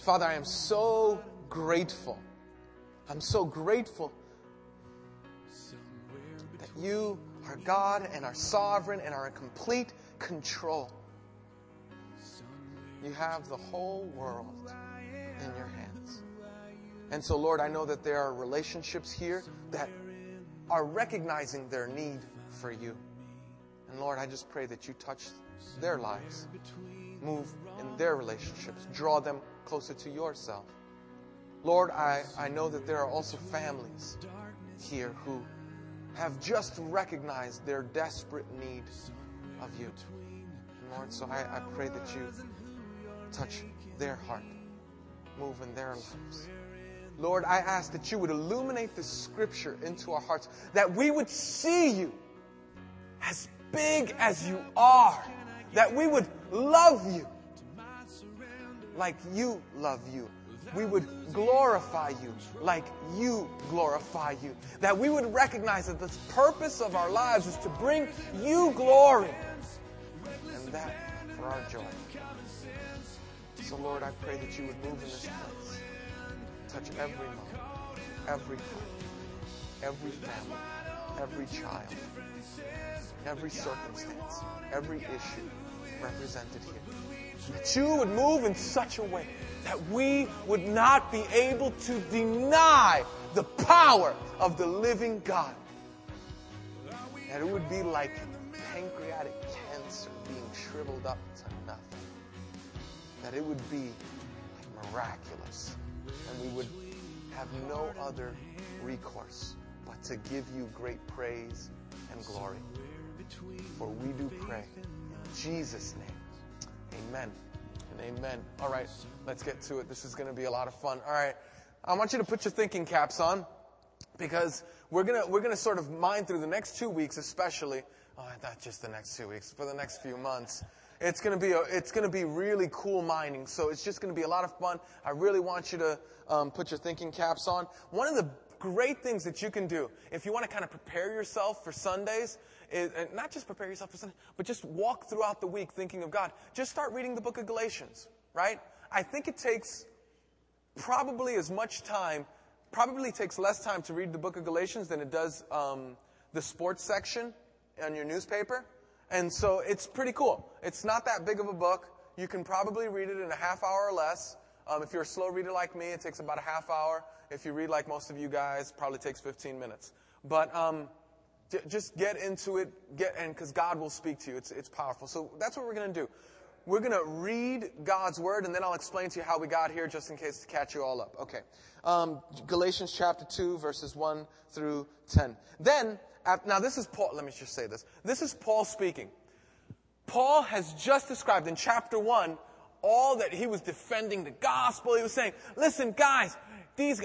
Father, I am so grateful. I'm so grateful that you are God and are sovereign and are in complete control. You have the whole world in your hands. And so, Lord, I know that there are relationships here that are recognizing their need for you. And Lord, I just pray that you touch their lives, move in their relationships, draw them closer to yourself. Lord, I, I know that there are also families here who have just recognized their desperate need of you. Lord, so I, I pray that you touch their heart, move in their lives. Lord, I ask that you would illuminate the scripture into our hearts, that we would see you as big as you are, that we would love you like you love you. We would glorify you like you glorify you. That we would recognize that the purpose of our lives is to bring you glory. And that for our joy. So, Lord, I pray that you would move in this place. Touch every moment, every heart, every family, every child, every circumstance, every issue represented here. That you would move in such a way that we would not be able to deny the power of the living God. That it would be like pancreatic cancer being shriveled up to nothing. That it would be miraculous. And we would have no other recourse but to give you great praise and glory. For we do pray Jesus' name. Amen and amen. All right, let's get to it. This is going to be a lot of fun. All right, I want you to put your thinking caps on because we're gonna we're gonna sort of mine through the next two weeks, especially. Oh, not just the next two weeks, for the next few months. It's gonna be a, it's gonna be really cool mining. So it's just gonna be a lot of fun. I really want you to um, put your thinking caps on. One of the great things that you can do if you want to kind of prepare yourself for Sundays is not just prepare yourself for Sunday, but just walk throughout the week thinking of God. Just start reading the book of Galatians, right? I think it takes probably as much time, probably takes less time to read the book of Galatians than it does um, the sports section on your newspaper. And so it's pretty cool. It's not that big of a book. You can probably read it in a half hour or less. Um, if you're a slow reader like me, it takes about a half hour. If you read like most of you guys, probably takes 15 minutes. But um, j- just get into it, get and because God will speak to you. It's it's powerful. So that's what we're going to do. We're going to read God's word, and then I'll explain to you how we got here, just in case to catch you all up. Okay, um, Galatians chapter two, verses one through ten. Then now this is Paul. Let me just say this. This is Paul speaking. Paul has just described in chapter one all that he was defending the gospel. He was saying, listen, guys, these,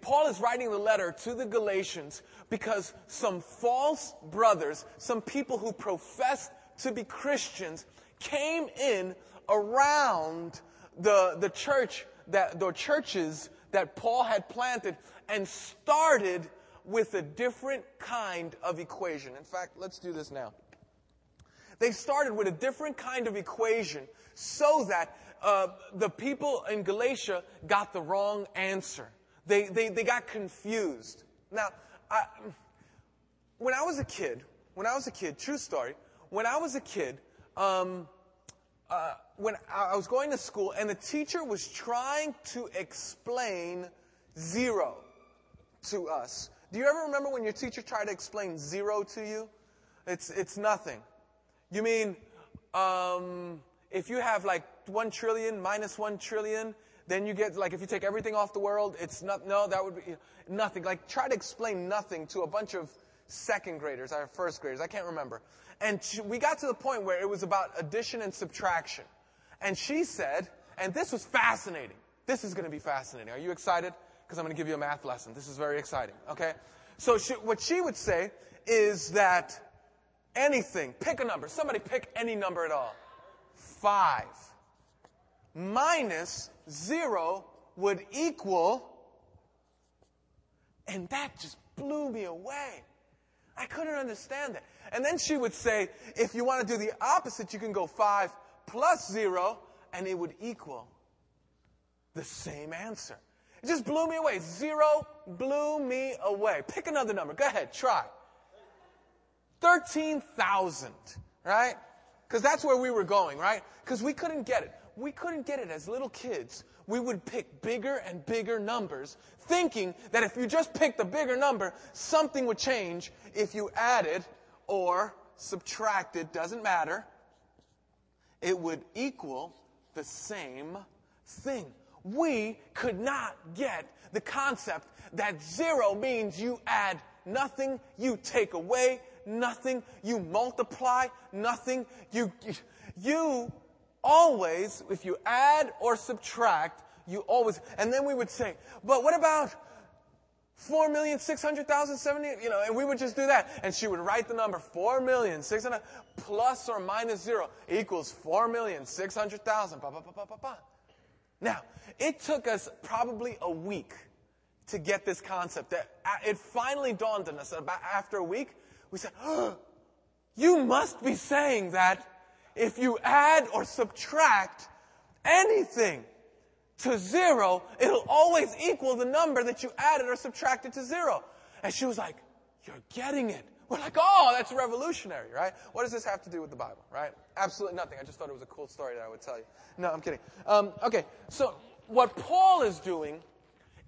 Paul is writing the letter to the Galatians because some false brothers, some people who professed to be Christians, came in around the, the church that, the churches that Paul had planted and started with a different kind of equation. In fact, let's do this now. They started with a different kind of equation so that uh, the people in Galatia got the wrong answer. They, they, they got confused. Now, I, when I was a kid, when I was a kid, true story, when I was a kid, um, uh, when I was going to school and the teacher was trying to explain zero to us. Do you ever remember when your teacher tried to explain zero to you? It's, it's nothing. You mean, um, if you have like 1 trillion minus 1 trillion, then you get like if you take everything off the world, it's not no, that would be nothing. Like try to explain nothing to a bunch of second graders or first graders, I can't remember. And she, we got to the point where it was about addition and subtraction. And she said, and this was fascinating. This is going to be fascinating. Are you excited? Because I'm going to give you a math lesson. This is very exciting. Okay? So she, what she would say is that anything, pick a number. Somebody pick any number at all. Five minus zero would equal, and that just blew me away. I couldn't understand it. And then she would say, if you want to do the opposite, you can go five plus zero, and it would equal the same answer. It just blew me away. Zero blew me away. Pick another number. Go ahead, try. 13,000, right? Because that's where we were going, right? Because we couldn't get it. We couldn't get it as little kids. We would pick bigger and bigger numbers, thinking that if you just picked a bigger number, something would change if you added or subtracted, doesn't matter. It would equal the same thing. We could not get the concept that zero means you add nothing, you take away nothing, you multiply nothing, you, you always, if you add or subtract, you always, and then we would say, but what about four million? You know, and we would just do that. And she would write the number four million six hundred plus or minus zero equals four million six hundred thousand. Now, it took us probably a week to get this concept. It finally dawned on us about after a week. We said, oh, "You must be saying that if you add or subtract anything." to zero, it'll always equal the number that you added or subtracted to zero. And she was like, you're getting it. We're like, oh, that's revolutionary, right? What does this have to do with the Bible, right? Absolutely nothing. I just thought it was a cool story that I would tell you. No, I'm kidding. Um, okay, so what Paul is doing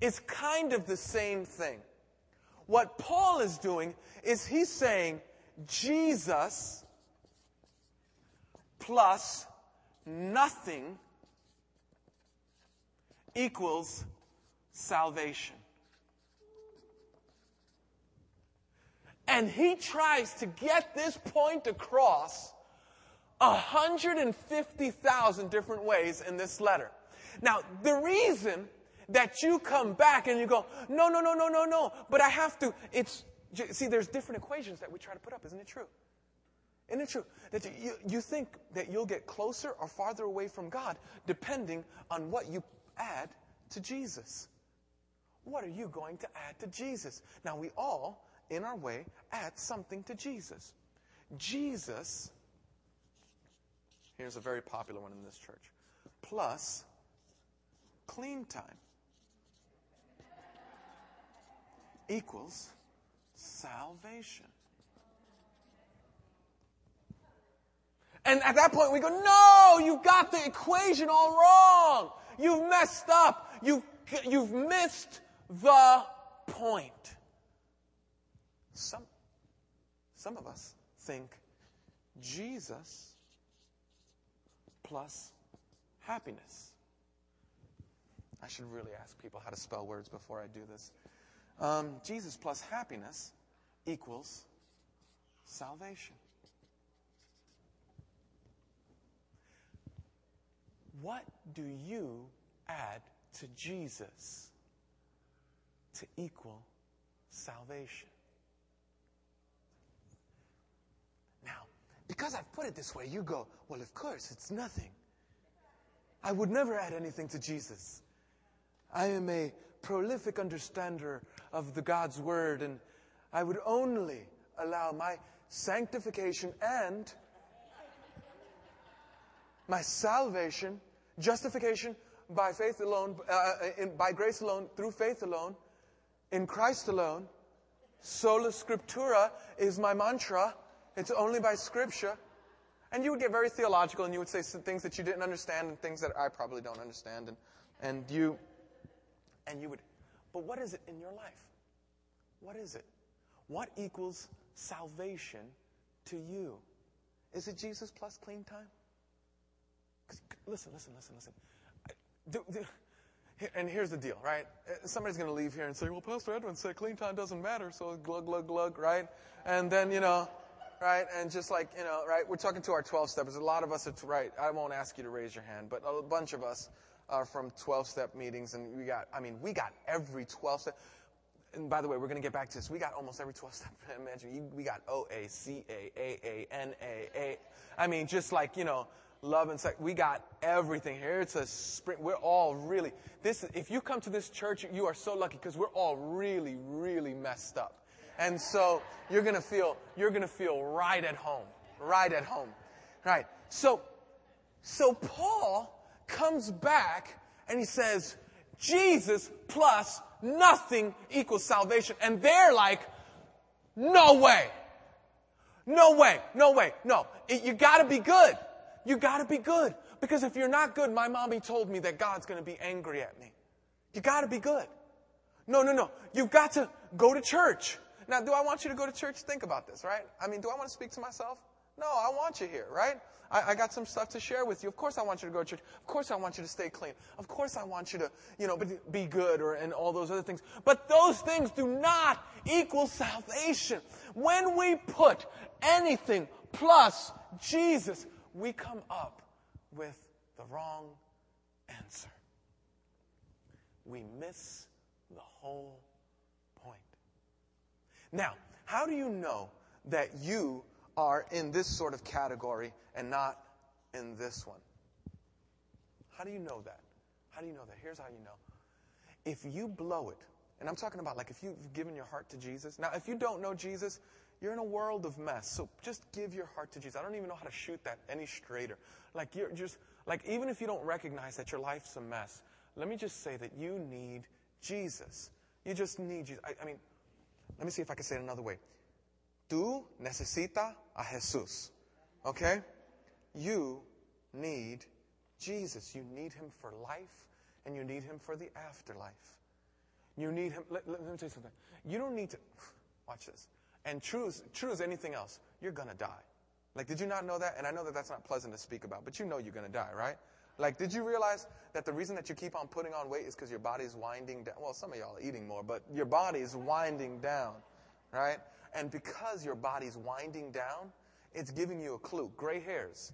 is kind of the same thing. What Paul is doing is he's saying Jesus plus nothing equals salvation. And he tries to get this point across 150,000 different ways in this letter. Now, the reason that you come back and you go, no, no, no, no, no, no, but I have to, it's, see, there's different equations that we try to put up, isn't it true? Isn't it true that you, you think that you'll get closer or farther away from God depending on what you add to Jesus? What are you going to add to Jesus? Now, we all, in our way, add something to Jesus. Jesus, here's a very popular one in this church, plus clean time equals salvation. And at that point, we go, no, you've got the equation all wrong. You've messed up. You've, you've missed the point. Some, some of us think Jesus plus happiness. I should really ask people how to spell words before I do this. Um, Jesus plus happiness equals salvation. What do you add to Jesus to equal salvation? Now, because I've put it this way, you go, well, of course, it's nothing. I would never add anything to Jesus. I am a prolific understander of the God's Word, and I would only allow my sanctification and my salvation Justification by faith alone, uh, uh, in, by grace alone, through faith alone, in Christ alone. Sola Scriptura is my mantra. It's only by Scripture. And you would get very theological and you would say things that you didn't understand and things that I probably don't understand. And, and you, and you would, but what is it in your life? What is it? What equals salvation to you? Is it Jesus plus clean time? Listen, listen, listen, listen. Do, do, and here's the deal, right? Uh, somebody's going to leave here and say, well, Pastor Edwin said clean time doesn't matter, so glug, glug, glug, right? And then, you know, right? And just like, you know, right? We're talking to our 12 steppers. A lot of us, it's right. I won't ask you to raise your hand, but a bunch of us are from 12 step meetings, and we got, I mean, we got every 12 step. And by the way, we're going to get back to this. We got almost every 12 step. Imagine, we got O A C A A A N A A. I mean, just like, you know, love and sex. We got everything here. It's a spring. We're all really, this, if you come to this church, you are so lucky because we're all really, really messed up. And so you're going to feel, you're going to feel right at home, right at home. Right. So, so Paul comes back and he says, Jesus plus nothing equals salvation. And they're like, no way. No way. No way. No. You gotta be good. You gotta be good. Because if you're not good, my mommy told me that God's gonna be angry at me. You gotta be good. No, no, no. You've got to go to church. Now, do I want you to go to church? Think about this, right? I mean, do I want to speak to myself? No, I want you here, right? I, I, got some stuff to share with you. Of course I want you to go to church. Of course I want you to stay clean. Of course I want you to, you know, be good or, and all those other things. But those things do not equal salvation. When we put anything plus Jesus, we come up with the wrong answer. We miss the whole point. Now, how do you know that you are in this sort of category and not in this one? How do you know that? How do you know that? Here's how you know. If you blow it, and I'm talking about like if you've given your heart to Jesus. Now, if you don't know Jesus, you're in a world of mess. So just give your heart to Jesus. I don't even know how to shoot that any straighter. Like you're just, like even if you don't recognize that your life's a mess, let me just say that you need Jesus. You just need Jesus. I, I mean, let me see if I can say it another way. Tú necesitas a Jesús. Okay? You need Jesus. You need him for life and you need him for the afterlife. You need him. Let, let, let me tell you something. You don't need to. Watch this. And true as, true as anything else, you're going to die. Like, did you not know that? And I know that that's not pleasant to speak about, but you know you're going to die, right? Like, did you realize that the reason that you keep on putting on weight is because your body's winding down? Well, some of y'all are eating more, but your body's winding down, right? And because your body's winding down, it's giving you a clue. Gray hairs.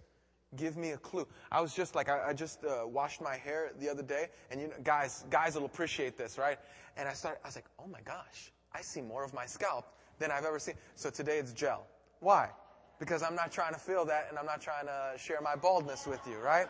Give me a clue. I was just like, I, I just uh, washed my hair the other day, and you know, guys, guys will appreciate this, right? And I started, I was like, oh my gosh, I see more of my scalp than I've ever seen. So today it's gel. Why? Because I'm not trying to feel that, and I'm not trying to share my baldness with you, right?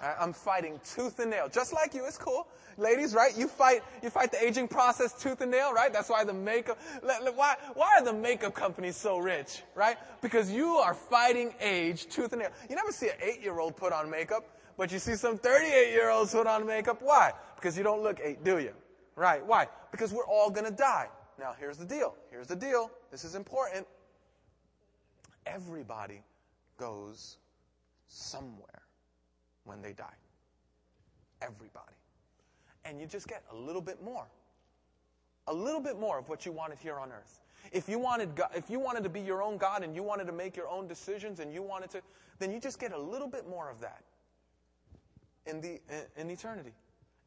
I'm fighting tooth and nail, just like you. It's cool, ladies, right? You fight, you fight the aging process tooth and nail, right? That's why the makeup. Why, why are the makeup companies so rich, right? Because you are fighting age tooth and nail. You never see an eight-year-old put on makeup, but you see some 38-year-olds put on makeup. Why? Because you don't look eight, do you? Right? Why? Because we're all gonna die. Now, here's the deal. Here's the deal. This is important. Everybody goes somewhere when they die. Everybody. And you just get a little bit more. A little bit more of what you wanted here on earth. If you wanted God, if you wanted to be your own God and you wanted to make your own decisions and you wanted to, then you just get a little bit more of that in the in eternity.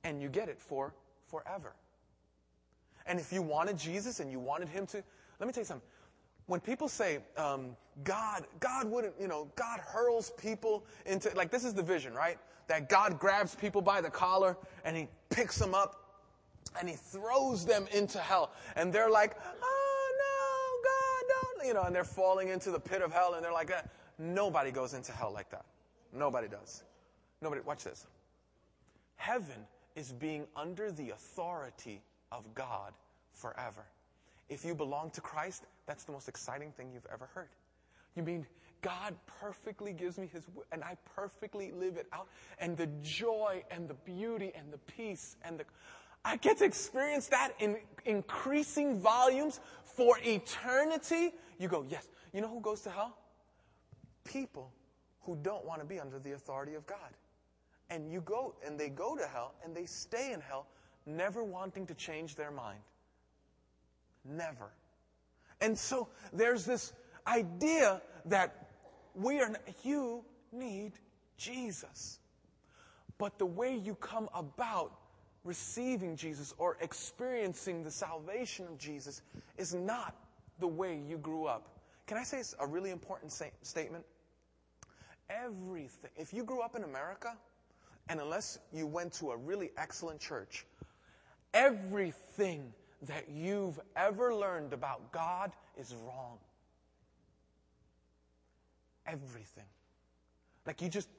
And you get it for forever. And if you wanted Jesus and you wanted him to, let me tell you something when people say um, God, God wouldn't, you know, God hurls people into like this is the vision, right? That God grabs people by the collar and He picks them up and He throws them into hell, and they're like, oh no, God, don't, you know, and they're falling into the pit of hell, and they're like, that. nobody goes into hell like that. Nobody does. Nobody. Watch this. Heaven is being under the authority of God forever. If you belong to Christ, that's the most exciting thing you've ever heard. You mean God perfectly gives me His, and I perfectly live it out, and the joy and the beauty and the peace and the, I get to experience that in increasing volumes for eternity. You go, yes. You know who goes to hell? People who don't want to be under the authority of God. And you go, and they go to hell, and they stay in hell, never wanting to change their mind. Never. And so there's this idea that we are, you need Jesus. But the way you come about receiving Jesus or experiencing the salvation of Jesus is not the way you grew up. Can I say a really important statement? Everything, if you grew up in America, and unless you went to a really excellent church, everything that you've ever learned about God is wrong. Everything. Like you just,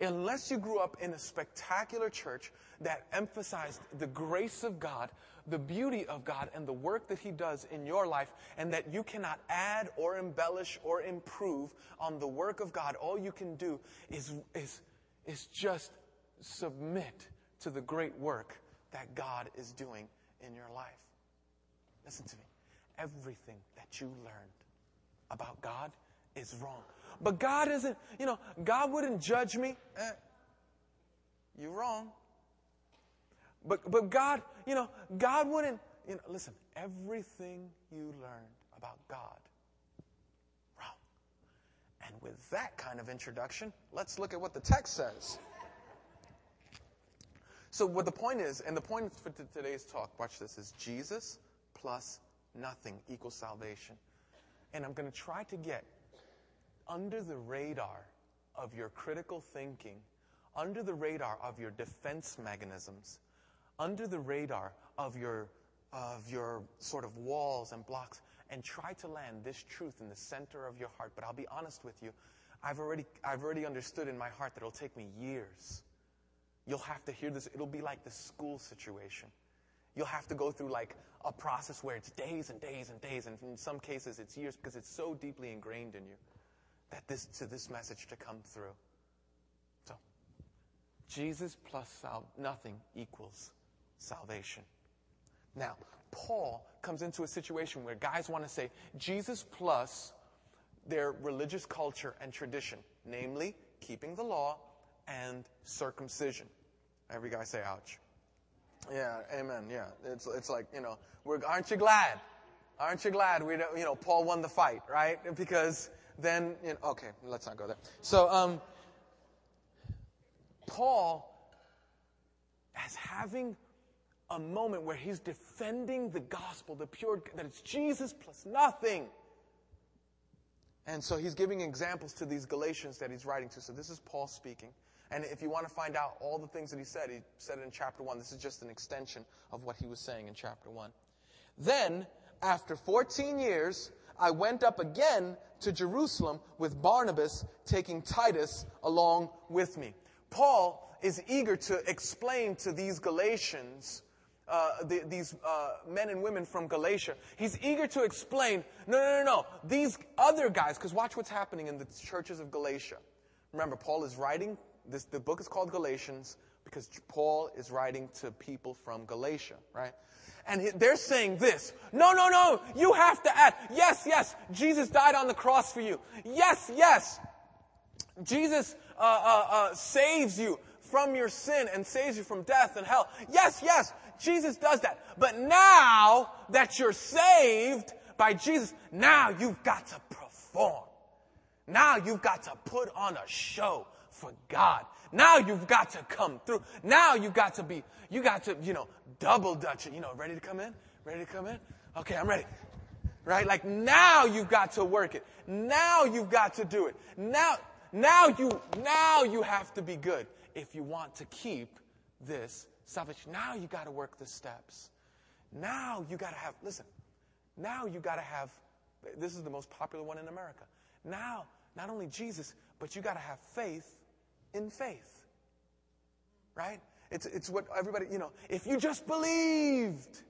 unless you grew up in a spectacular church that emphasized the grace of God, the beauty of God, and the work that He does in your life, and that you cannot add or embellish or improve on the work of God, all you can do is, is, is just submit to the great work that God is doing in your life. Listen to me. Everything that you learned about God is wrong. But God isn't, you know, God wouldn't judge me. Eh, you're wrong. But, but God, you know, God wouldn't, you know, listen, everything you learned about God, wrong. And with that kind of introduction, let's look at what the text says. So, what the point is, and the point for today's talk, watch this, is Jesus plus nothing equals salvation. And I'm going to try to get under the radar of your critical thinking, under the radar of your defense mechanisms, under the radar of your, of your sort of walls and blocks, and try to land this truth in the center of your heart. But I'll be honest with you, I've already, I've already understood in my heart that it'll take me years. You'll have to hear this. It'll be like the school situation. You'll have to go through like a process where it's days and days and days, and in some cases it's years because it's so deeply ingrained in you that this to this message to come through. So, Jesus plus sal- nothing equals salvation. Now, Paul comes into a situation where guys want to say Jesus plus their religious culture and tradition, namely keeping the law and circumcision. Every guy say ouch. Yeah, amen. Yeah, it's it's like you know, we're aren't you glad? Aren't you glad we you know Paul won the fight, right? Because then you know, okay, let's not go there. So um, Paul, as having a moment where he's defending the gospel, the pure that it's Jesus plus nothing. And so he's giving examples to these Galatians that he's writing to. So this is Paul speaking. And if you want to find out all the things that he said, he said it in chapter 1. This is just an extension of what he was saying in chapter 1. Then, after 14 years, I went up again to Jerusalem with Barnabas, taking Titus along with me. Paul is eager to explain to these Galatians, uh, the, these uh, men and women from Galatia, he's eager to explain, no, no, no, no, these other guys, because watch what's happening in the churches of Galatia. Remember, Paul is writing this, the book is called Galatians because Paul is writing to people from Galatia, right? And they're saying this. No, no, no. You have to add. Yes, yes. Jesus died on the cross for you. Yes, yes. Jesus uh, uh, uh, saves you from your sin and saves you from death and hell. Yes, yes. Jesus does that. But now that you're saved by Jesus, now you've got to perform. Now you've got to put on a show for God. Now you've got to come through. Now you've got to be, you got to, you know, double dutch it. You know, ready to come in? Ready to come in? Okay, I'm ready. Right? Like now you've got to work it. Now you've got to do it. Now, now you, now you have to be good if you want to keep this salvation. Now you got to work the steps. Now you got to have, listen, now you got to have, this is the most popular one in America. Now, not only Jesus, but you got to have faith in faith. Right? It's, it's what everybody, you know, if you just believed,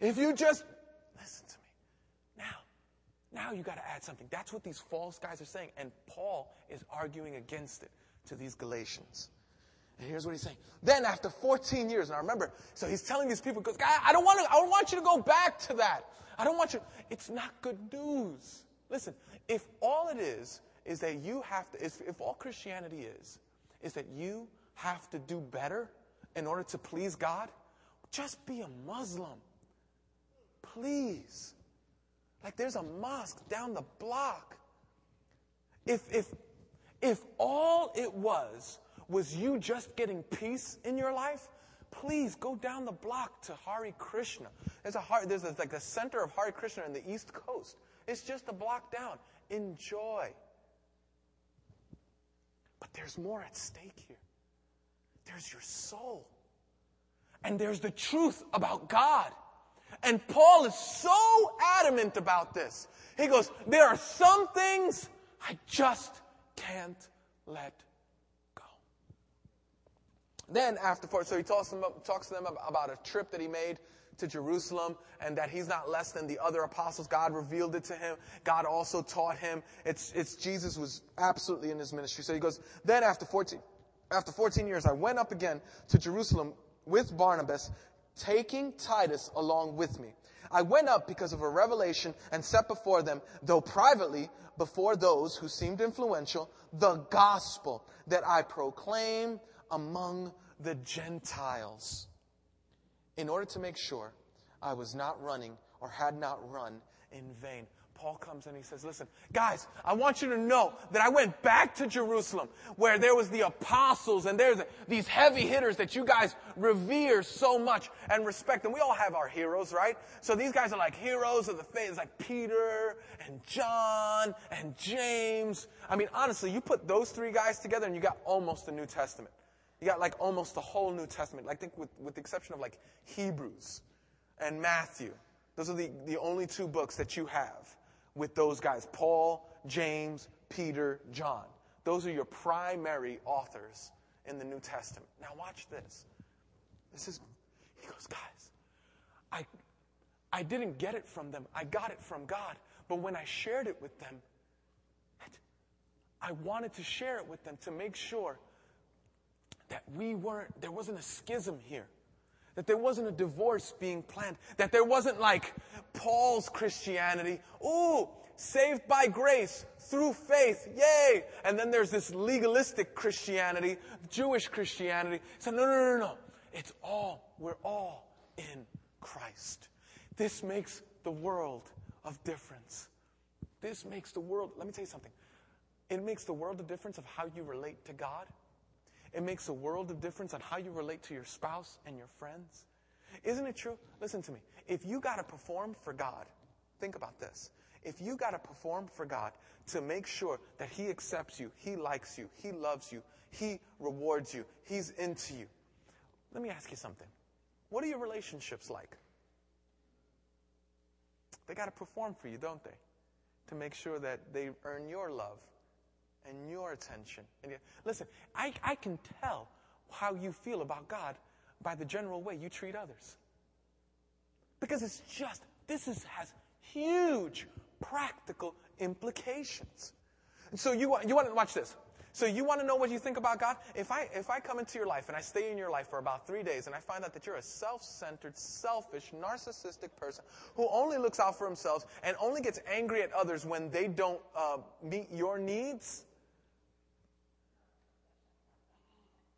if you just, listen to me. Now, now you got to add something. That's what these false guys are saying. And Paul is arguing against it to these Galatians. And here's what he's saying. Then after 14 years, now remember, so he's telling these people, because I don't want to, I don't want you to go back to that. I don't want you, it's not good news. Listen, if all it is is that you have to, if, if all Christianity is, is that you have to do better in order to please God, just be a Muslim. Please. Like there's a mosque down the block. If, if, if all it was was you just getting peace in your life, please go down the block to Hare Krishna. There's a there's a, like a center of Hare Krishna in the East Coast. It's just a block down. Enjoy. But there's more at stake here. There's your soul. And there's the truth about God. And Paul is so adamant about this. He goes, there are some things I just can't let go. Then after, so he talks talks to them about a trip that he made to Jerusalem and that he's not less than the other apostles. God revealed it to him. God also taught him. It's, it's Jesus was absolutely in his ministry. So he goes, then after 14, after 14 years, I went up again to Jerusalem with Barnabas, taking Titus along with me. I went up because of a revelation and set before them, though privately, before those who seemed influential, the gospel that I proclaim among the Gentiles in order to make sure I was not running or had not run in vain. Paul comes and he says, listen, guys, I want you to know that I went back to Jerusalem where there was the apostles and there's these heavy hitters that you guys revere so much and respect. And we all have our heroes, right? So these guys are like heroes of the faith. It's like Peter and John and James. I mean, honestly, you put those three guys together and you got almost the New Testament. You got like almost the whole New Testament. I think with, with the exception of like Hebrews and Matthew. Those are the, the only two books that you have with those guys Paul, James, Peter, John. Those are your primary authors in the New Testament. Now, watch this. This is, he goes, guys, I, I didn't get it from them. I got it from God. But when I shared it with them, I wanted to share it with them to make sure that we weren't, there wasn't a schism here. That there wasn't a divorce being planned. That there wasn't like Paul's Christianity. Ooh, saved by grace through faith. Yay. And then there's this legalistic Christianity, Jewish Christianity. So no, no, no, no. It's all, we're all in Christ. This makes the world of difference. This makes the world, let me tell you something. It makes the world a difference of how you relate to God it makes a world of difference on how you relate to your spouse and your friends. Isn't it true? Listen to me. If you got to perform for God, think about this. If you got to perform for God to make sure that He accepts you, He likes you, He loves you, He rewards you, He's into you, let me ask you something. What are your relationships like? They got to perform for you, don't they? To make sure that they earn your love and your attention. And listen, I, I can tell how you feel about God by the general way you treat others. Because it's just, this is, has huge practical implications. And so you, you want to watch this. So you want to know what you think about God? If I, if I come into your life and I stay in your life for about three days and I find out that you're a self-centered, selfish, narcissistic person who only looks out for himself and only gets angry at others when they don't uh, meet your needs,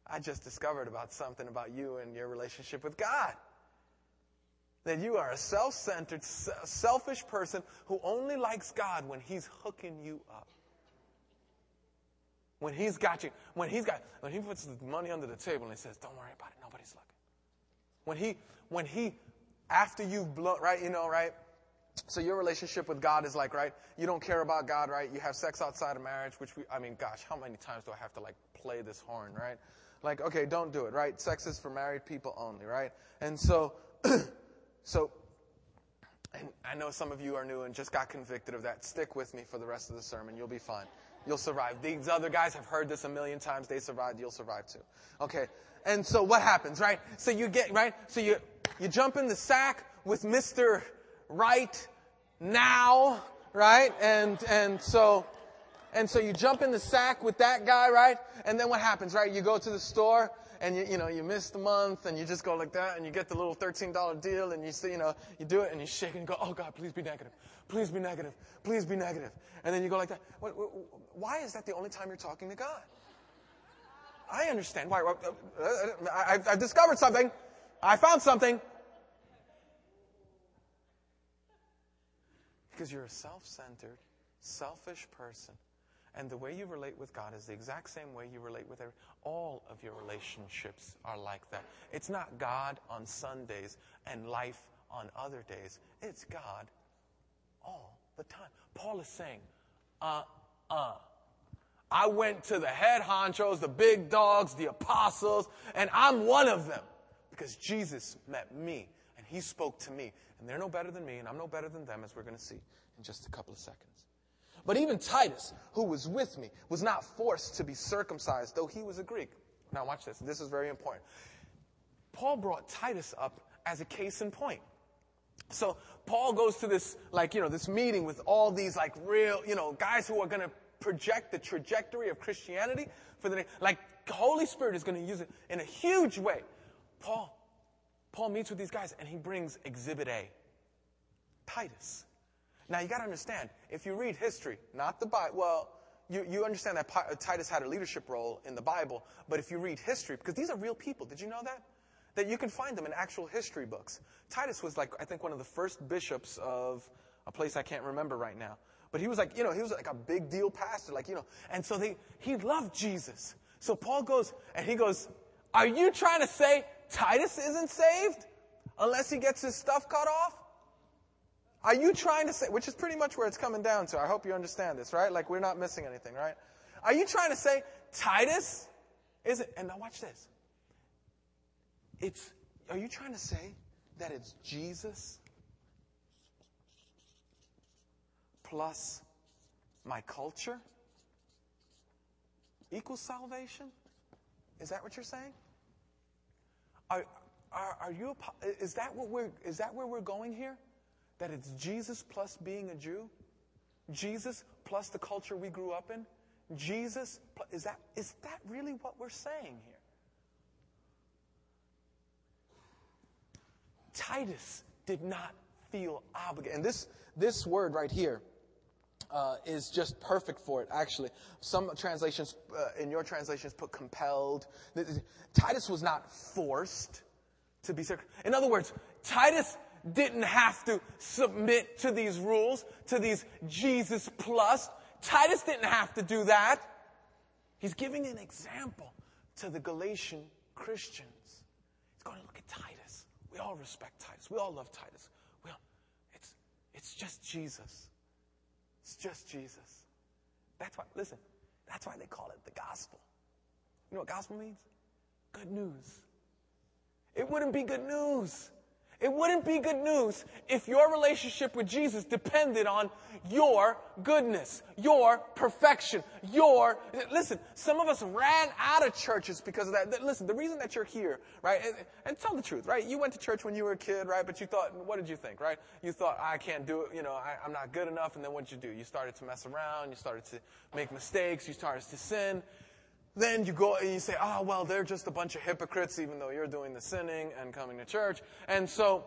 I just discovered about something about you and your relationship with God. That you are a self-centered, selfish person who only likes God when He's hooking you up. When He's got you, when He's got, when He puts the money under the table and He says, don't worry about it, nobody's looking. When He, when He, after you've blown, right, you know, right? So your relationship with God is like, right? You don't care about God, right? You have sex outside of marriage, which we, I mean, gosh, how many times do I have to like play this horn, right? Like, okay, don't do it, right? Sex is for married people only, right? And so, so, and I know some of you are new and just got convicted of that. Stick with me for the rest of the sermon. You'll be fine. You'll survive. These other guys have heard this a million times. They survived. You'll survive too. Okay. And so what happens, right? So you get, right? So you, you jump in the sack with Mr. Right now, right? And, and so, and so you jump in the sack with that guy, right? And then what happens, right? You go to the store and you, you know, you miss the month and you just go like that and you get the little $13 deal and you see, you know, you do it and you shake and you go, oh God, please be negative. Please be negative. Please be negative. And then you go like that. Why is that the only time you're talking to God? I understand why. I've discovered something. I found something. Because you're a self-centered, selfish person and the way you relate with God is the exact same way you relate with every, all of your relationships are like that. It's not God on Sundays and life on other days. It's God all the time. Paul is saying, uh, uh. I went to the head honchos, the big dogs, the apostles, and I'm one of them because Jesus met me and he spoke to me. And they're no better than me, and I'm no better than them, as we're going to see in just a couple of seconds. But even Titus, who was with me, was not forced to be circumcised, though he was a Greek. Now watch this. This is very important. Paul brought Titus up as a case in point. So Paul goes to this, like, you know, this meeting with all these, like, real, you know, guys who are going to project the trajectory of Christianity for the, like, Holy Spirit is going to use it in a huge way. Paul, Paul meets with these guys and he brings exhibit A. Titus. Now you got to understand, if you read history, not the Bible, well, you, you understand that uh, Titus had a leadership role in the Bible, but if you read history, because these are real people, did you know that? That you can find them in actual history books. Titus was like, I think, one of the first bishops of a place I can't remember right now. But he was like, you know, he was like a big deal pastor, like, you know, and so they, he loved Jesus. So Paul goes, and he goes, are you trying to say Titus isn't saved unless he gets his stuff cut off? Are you trying to say, which is pretty much where it's coming down to. I hope you understand this, right? Like we're not missing anything, right? Are you trying to say Titus is it? and now watch this. It's, are you trying to say that it's Jesus plus my culture equals salvation? Is that what you're saying? Are, are, are you, is that what we're, is that where we're going here? That it's Jesus plus being a Jew? Jesus plus the culture we grew up in? Jesus, plus, is that, is that really what we're saying here? Titus did not feel obligated. And this, this word right here uh, is just perfect for it, actually. Some translations, uh, in your translations, put compelled. Titus was not forced to be circumcised. In other words, Titus didn't have to submit to these rules, to these Jesus plus. Titus didn't have to do that. He's giving an example to the Galatian Christians. He's going to look at Titus. We all respect Titus. We all love Titus. Well, it's, it's just Jesus. It's just Jesus. That's why, listen, that's why they call it the gospel. You know what gospel means? Good news. It wouldn't be good news it wouldn't be good news if your relationship with Jesus depended on your goodness, your perfection, your, listen, some of us ran out of churches because of that. Listen, the reason that you're here, right, and, and tell the truth, right? You went to church when you were a kid, right? But you thought, what did you think, right? You thought, I can't do it, you know, I, I'm not good enough. And then what did you do? You started to mess around. You started to make mistakes. You started to sin then you go and you say, oh, well, they're just a bunch of hypocrites, even though you're doing the sinning and coming to church. And so,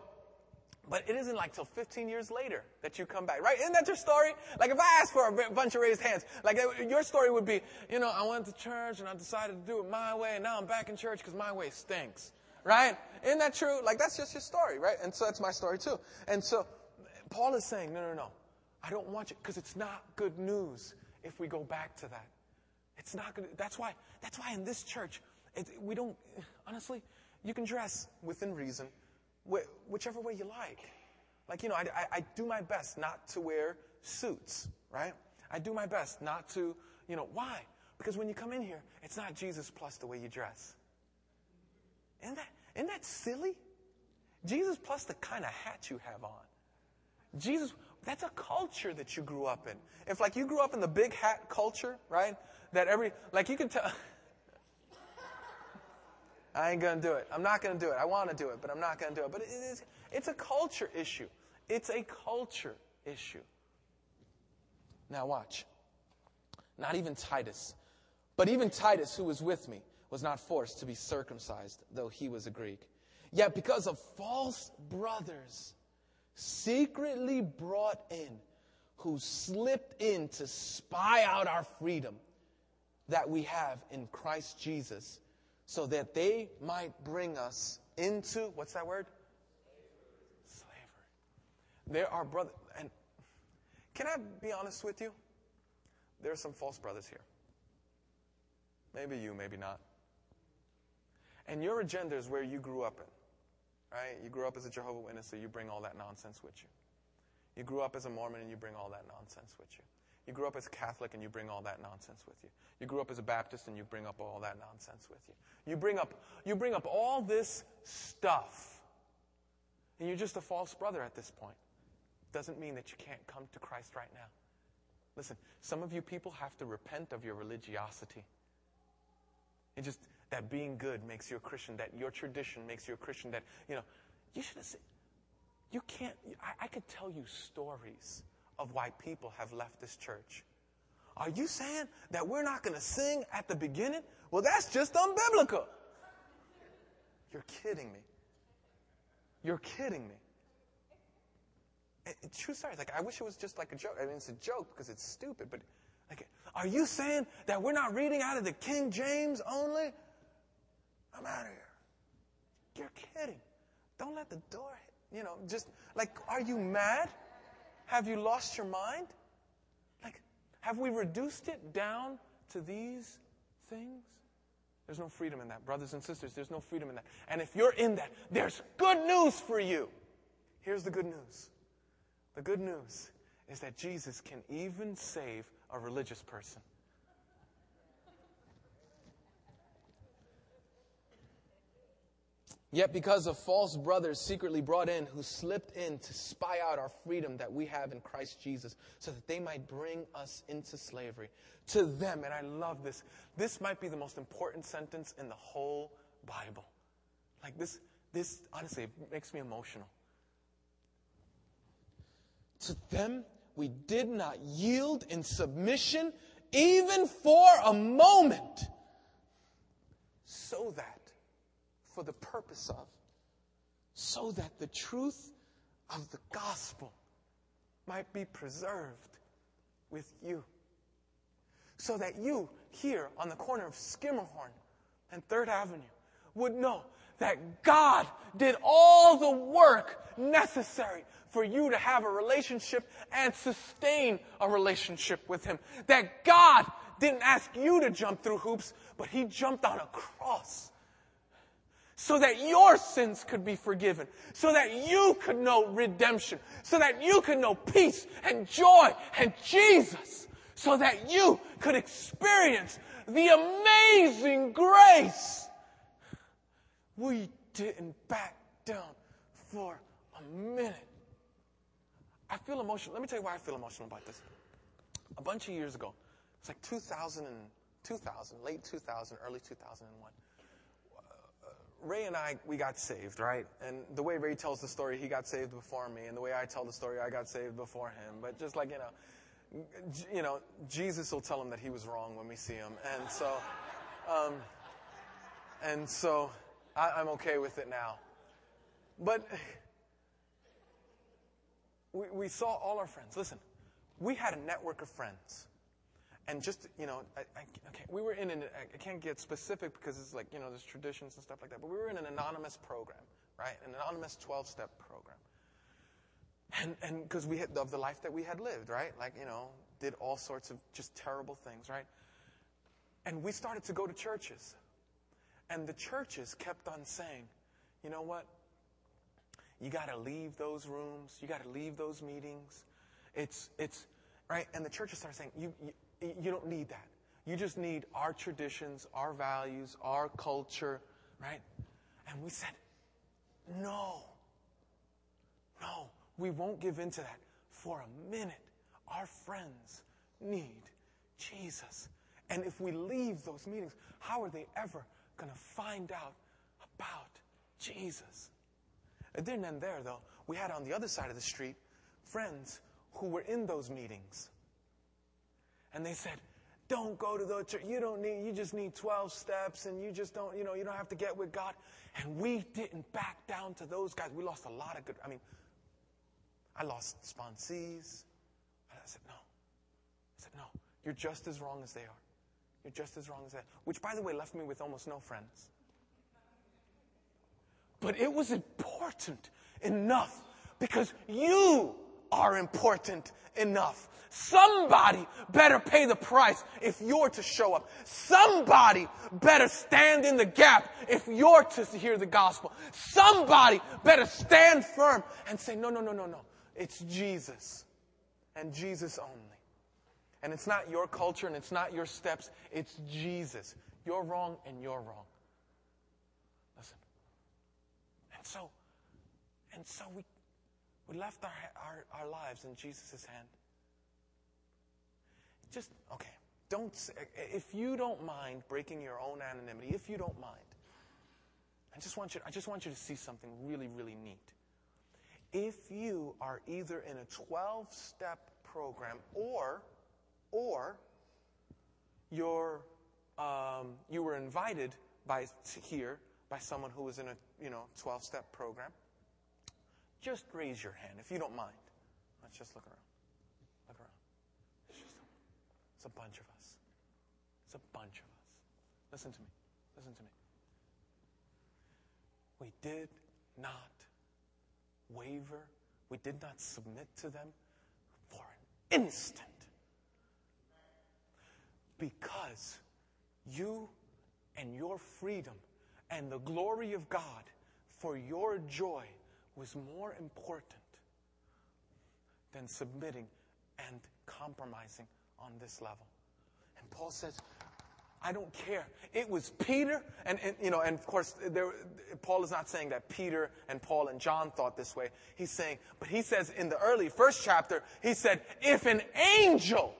but it isn't like till 15 years later that you come back, right? Isn't that your story? Like if I asked for a bunch of raised hands, like uh, your story would be, you know, I went to church and I decided to do it my way and now I'm back in church because my way stinks, right? Isn't that true? Like that's just your story, right? And so that's my story too. And so Paul is saying, no, no, no. I don't want you, because it's not good news if we go back to that. It's not to, that's why, that's why in this church, it, we don't, honestly, you can dress within reason, wh- whichever way you like. Like, you know, I, I, I do my best not to wear suits, right? I do my best not to, you know, why? Because when you come in here, it's not Jesus plus the way you dress. Isn't that, isn't that silly? Jesus plus the kind of hat you have on. Jesus, that's a culture that you grew up in. If like you grew up in the big hat culture, right? that every, like you can tell, I ain't gonna do it. I'm not gonna do it. I wanna do it, but I'm not gonna do it. But it is, it's a culture issue. It's a culture issue. Now watch. Not even Titus, but even Titus, who was with me, was not forced to be circumcised, though he was a Greek. Yet because of false brothers secretly brought in, who slipped in to spy out our freedom that we have in Christ Jesus so that they might bring us into, what's that word? Slavery. There are brothers, and can I be honest with you? There are some false brothers here. Maybe you, maybe not. And your agenda is where you grew up in, right? You grew up as a Jehovah Witness, so you bring all that nonsense with you. You grew up as a Mormon and you bring all that nonsense with you. You grew up as a Catholic and you bring all that nonsense with you. You grew up as a Baptist and you bring up all that nonsense with you. You bring up, you bring up all this stuff. And you're just a false brother at this point. Doesn't mean that you can't come to Christ right now. Listen, some of you people have to repent of your religiosity. It just, that being good makes you a Christian, that your tradition makes you a Christian, that, you know, you should have said, you can't, I, I could tell you stories of why people have left this church. Are you saying that we're not going to sing at the beginning? Well, that's just unbiblical. You're kidding me. You're kidding me. It, it, true story. Like, I wish it was just like a joke. I mean, it's a joke because it's stupid, but like, are you saying that we're not reading out of the King James only? I'm out of here. You're kidding. Don't let the door hit. You know, just like, are you mad? Have you lost your mind? Like, have we reduced it down to these things? There's no freedom in that. Brothers and sisters, there's no freedom in that. And if you're in that, there's good news for you. Here's the good news. The good news is that Jesus can even save a religious person. Yet, because of false brothers secretly brought in who slipped in to spy out our freedom that we have in Christ Jesus, so that they might bring us into slavery. To them, and I love this, this might be the most important sentence in the whole Bible. Like this, this honestly it makes me emotional. To them, we did not yield in submission even for a moment, so that for the purpose of, so that the truth of the gospel might be preserved with you. So that you, here on the corner of Schermerhorn and Third Avenue, would know that God did all the work necessary for you to have a relationship and sustain a relationship with Him. That God didn't ask you to jump through hoops, but He jumped on a cross so that your sins could be forgiven, so that you could know redemption, so that you could know peace and joy and Jesus, so that you could experience the amazing grace. We didn't back down for a minute. I feel emotional. Let me tell you why I feel emotional about this. A bunch of years ago, it's like 2000, and, 2000 late 2000, early 2001 Ray and I, we got saved, right? And the way Ray tells the story, he got saved before me, and the way I tell the story, I got saved before him. But just like you know, you know, Jesus will tell him that he was wrong when we see him, and so, um, and so, I, I'm okay with it now. But we, we saw all our friends. Listen, we had a network of friends and just you know, I, I, okay, we were in an I can't get specific because it's like you know there's traditions and stuff like that, but we were in an anonymous program, right? An anonymous 12-step program, and and because we had of the life that we had lived, right? Like you know, did all sorts of just terrible things, right? And we started to go to churches, and the churches kept on saying, you know what? You got to leave those rooms. You got to leave those meetings. It's it's right. And the churches started saying, you, you you don't need that. You just need our traditions, our values, our culture, right? And we said, no. No, we won't give in to that for a minute. Our friends need Jesus. And if we leave those meetings, how are they ever going to find out about Jesus? It didn't end there, though. We had on the other side of the street friends who were in those meetings and they said, don't go to the church. You don't need, you just need 12 steps and you just don't, you know, you don't have to get with God. And we didn't back down to those guys. We lost a lot of good, I mean, I lost sponsees. I said, no. I said, no. You're just as wrong as they are. You're just as wrong as that. Which, by the way, left me with almost no friends. But it was important enough because you are important enough. Somebody better pay the price if you're to show up. Somebody better stand in the gap if you're to hear the gospel. Somebody better stand firm and say, no, no, no, no, no. It's Jesus and Jesus only. And it's not your culture and it's not your steps. It's Jesus. You're wrong and you're wrong. Listen. And so, and so we, we left our, our, our lives in Jesus' hand just, okay, don't, if you don't mind breaking your own anonymity, if you don't mind, I just want you, I just want you to see something really, really neat. If you are either in a 12 step program or, or you're, um, you were invited by here by someone who was in a you know 12 step program, just raise your hand if you don't mind. Let's just look around. Look around. It's, just it's a bunch of us. It's a bunch of us. Listen to me. Listen to me. We did not waver. We did not submit to them for an instant. Because you and your freedom and the glory of God for your joy was more important than submitting and compromising on this level. And Paul says, I don't care. It was Peter, and, and, you know, and of course, there, Paul is not saying that Peter and Paul and John thought this way. He's saying, but he says in the early first chapter, he said, if an angel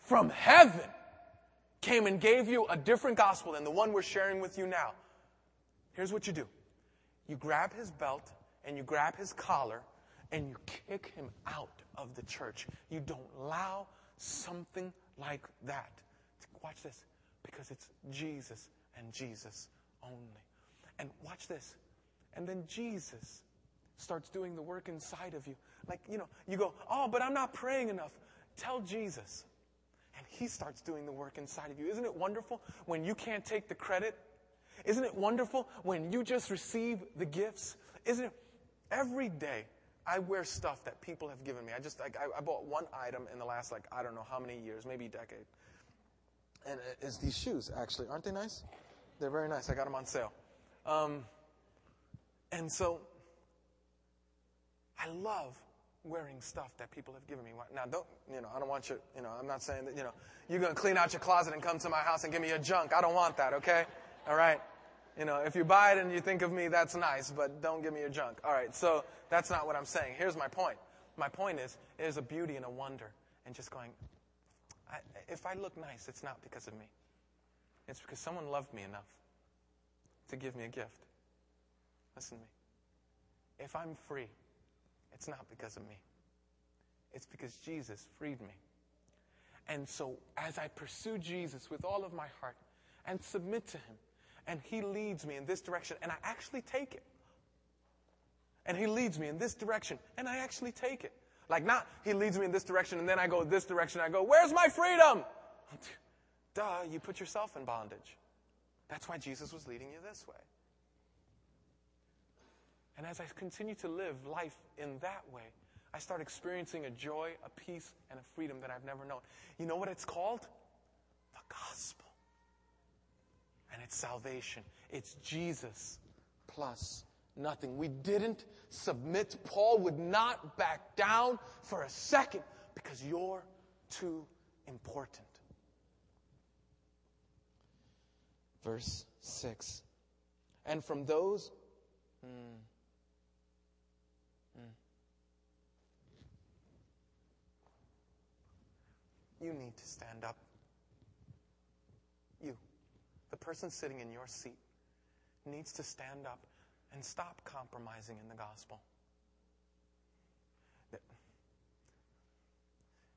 from heaven came and gave you a different gospel than the one we're sharing with you now, here's what you do. You grab his belt and you grab his collar and you kick him out of the church. You don't allow something like that. Watch this. Because it's Jesus and Jesus only. And watch this. And then Jesus starts doing the work inside of you. Like, you know, you go, oh, but I'm not praying enough. Tell Jesus. And he starts doing the work inside of you. Isn't it wonderful when you can't take the credit? Isn't it wonderful when you just receive the gifts? Isn't it? Every day, I wear stuff that people have given me. I just, like, I, I bought one item in the last, like, I don't know how many years, maybe a decade. And it's these shoes, actually. Aren't they nice? They're very nice. I got them on sale. Um, and so, I love wearing stuff that people have given me. Now, don't, you know, I don't want you, you know, I'm not saying that, you know, you're going to clean out your closet and come to my house and give me your junk. I don't want that, okay? All right? You know, if you buy it and you think of me, that's nice, but don't give me your junk. All right, so that's not what I'm saying. Here's my point. My point is, there's a beauty and a wonder and just going, I, if I look nice, it's not because of me. It's because someone loved me enough to give me a gift. Listen to me. If I'm free, it's not because of me. It's because Jesus freed me. And so, as I pursue Jesus with all of my heart and submit to Him, and He leads me in this direction, and I actually take it. And He leads me in this direction, and I actually take it. Like, not He leads me in this direction, and then I go this direction, I go, Where's my freedom? Duh, you put yourself in bondage. That's why Jesus was leading you this way. And as I continue to live life in that way, I start experiencing a joy, a peace, and a freedom that I've never known. You know what it's called? The gospel. And it's salvation. It's Jesus plus nothing. We didn't submit. Paul would not back down for a second because you're too important. Verse 6. And from those. Hmm, hmm, you need to stand up. Person sitting in your seat, needs to stand up and stop compromising in the gospel. That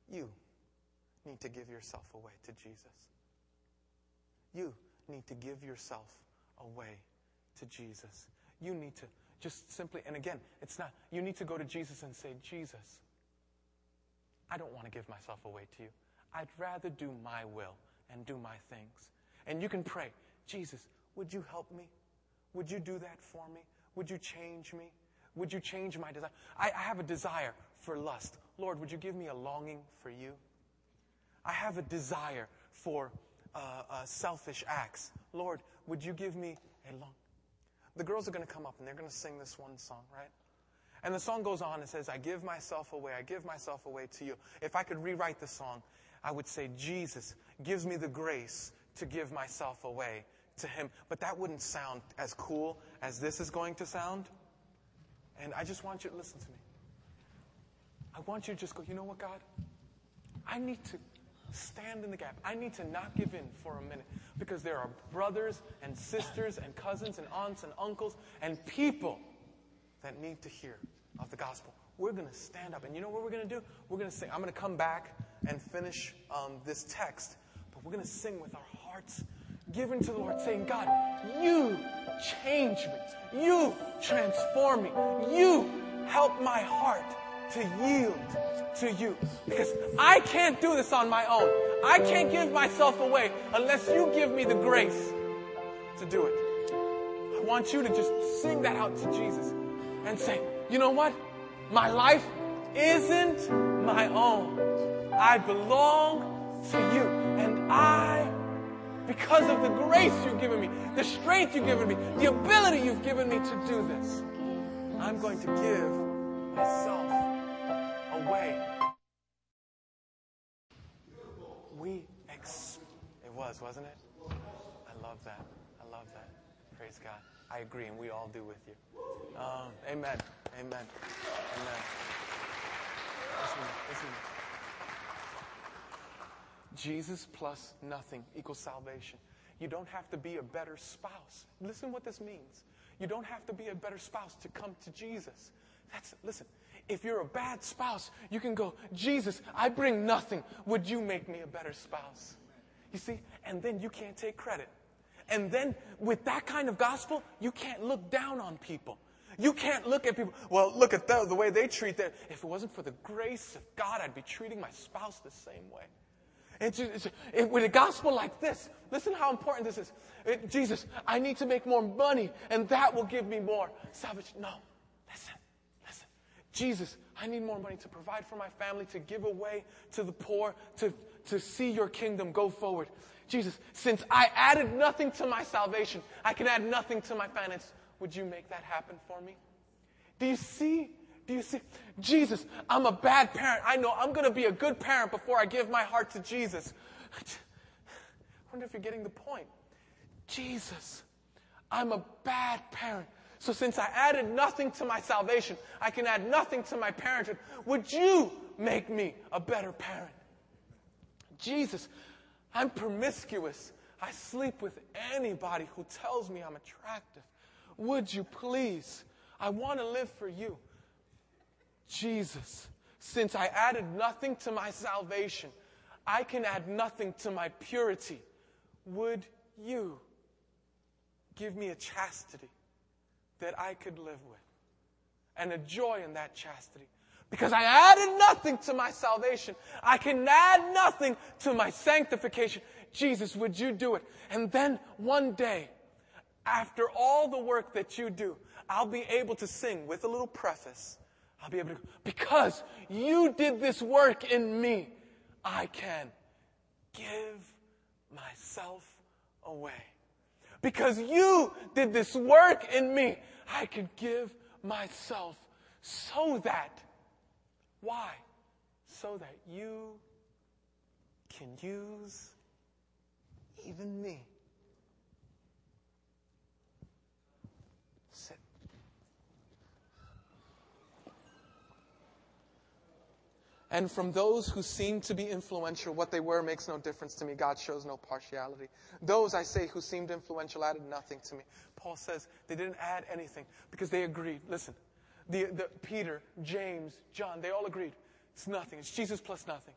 You need to give yourself away to Jesus. You need to give yourself away to Jesus. You need to just simply, and again, it's not, you need to go to Jesus and say, Jesus, I don't want to give myself away to you. I'd rather do my will and do my things. And you can pray, Jesus, would you help me? Would you do that for me? Would you change me? Would you change my desire? I, I have a desire for lust. Lord, would you give me a longing for you? I have a desire for uh, uh, selfish acts. Lord, would you give me a long? The girls are going to come up and they're going to sing this one song, right? And the song goes on and says, I give myself away. I give myself away to you. If I could rewrite the song, I would say, Jesus gives me the grace to give myself away to him. But that wouldn't sound as cool as this is going to sound. And I just want you to listen to me. I want you to just go, you know what, God? I need to stand in the gap. I need to not give in for a minute because there are brothers and sisters and cousins and aunts and uncles and people that need to hear of the gospel. We're going to stand up. And you know what we're going to do? We're going to sing. I'm going to come back and finish um, this text We're going to sing with our hearts given to the Lord, saying, God, you change me. You transform me. You help my heart to yield to you. Because I can't do this on my own. I can't give myself away unless you give me the grace to do it. I want you to just sing that out to Jesus and say, you know what? My life isn't my own. I belong to you. I, because of the grace you've given me, the strength you've given me, the ability you've given me to do this, I'm going to give myself away. We, ex- it was, wasn't it? I love that. I love that. Praise God. I agree, and we all do with you. Um, amen. Amen. Amen. Listen, listen. Jesus plus nothing equals salvation. You don't have to be a better spouse. Listen what this means. You don't have to be a better spouse to come to Jesus. That's listen. If you're a bad spouse, you can go, Jesus, I bring nothing. Would you make me a better spouse? You see? And then you can't take credit. And then with that kind of gospel, you can't look down on people. You can't look at people, well, look at the, way they treat their, if it wasn't for the grace of God, I'd be treating my spouse the same way. It, with a gospel like this, listen how important this is. It, Jesus, I need to make more money, and that will give me more salvation. No, listen, listen. Jesus, I need more money to provide for my family, to give away to the poor, to, to see your kingdom go forward. Jesus, since I added nothing to my salvation, I can add nothing to my finance. Would you make that happen for me? Do you see? Do you see? Jesus, I'm a bad parent. I know I'm going to be a good parent before I give my heart to Jesus. I wonder if you're getting the point. Jesus, I'm a bad parent. So since I added nothing to my salvation, I can add nothing to my parenthood. Would you make me a better parent? Jesus, I'm promiscuous. I sleep with anybody who tells me I'm attractive. Would you please? I want to live for you. Jesus, since I added nothing to my salvation, I can add nothing to my purity. Would you give me a chastity that I could live with and a joy in that chastity? Because I added nothing to my salvation. I can add nothing to my sanctification. Jesus, would you do it? And then one day, after all the work that you do, I'll be able to sing with a little preface. I'll be able to, because you did this work in me, I can give myself away. Because you did this work in me, I can give myself so that why? So that you can use even me. And from those who seem to be influential, what they were makes no difference to me. God shows no partiality. Those, I say, who seemed influential added nothing to me. Paul says they didn't add anything because they agreed. Listen, the, the, Peter, James, John, they all agreed. It's nothing. It's Jesus plus nothing.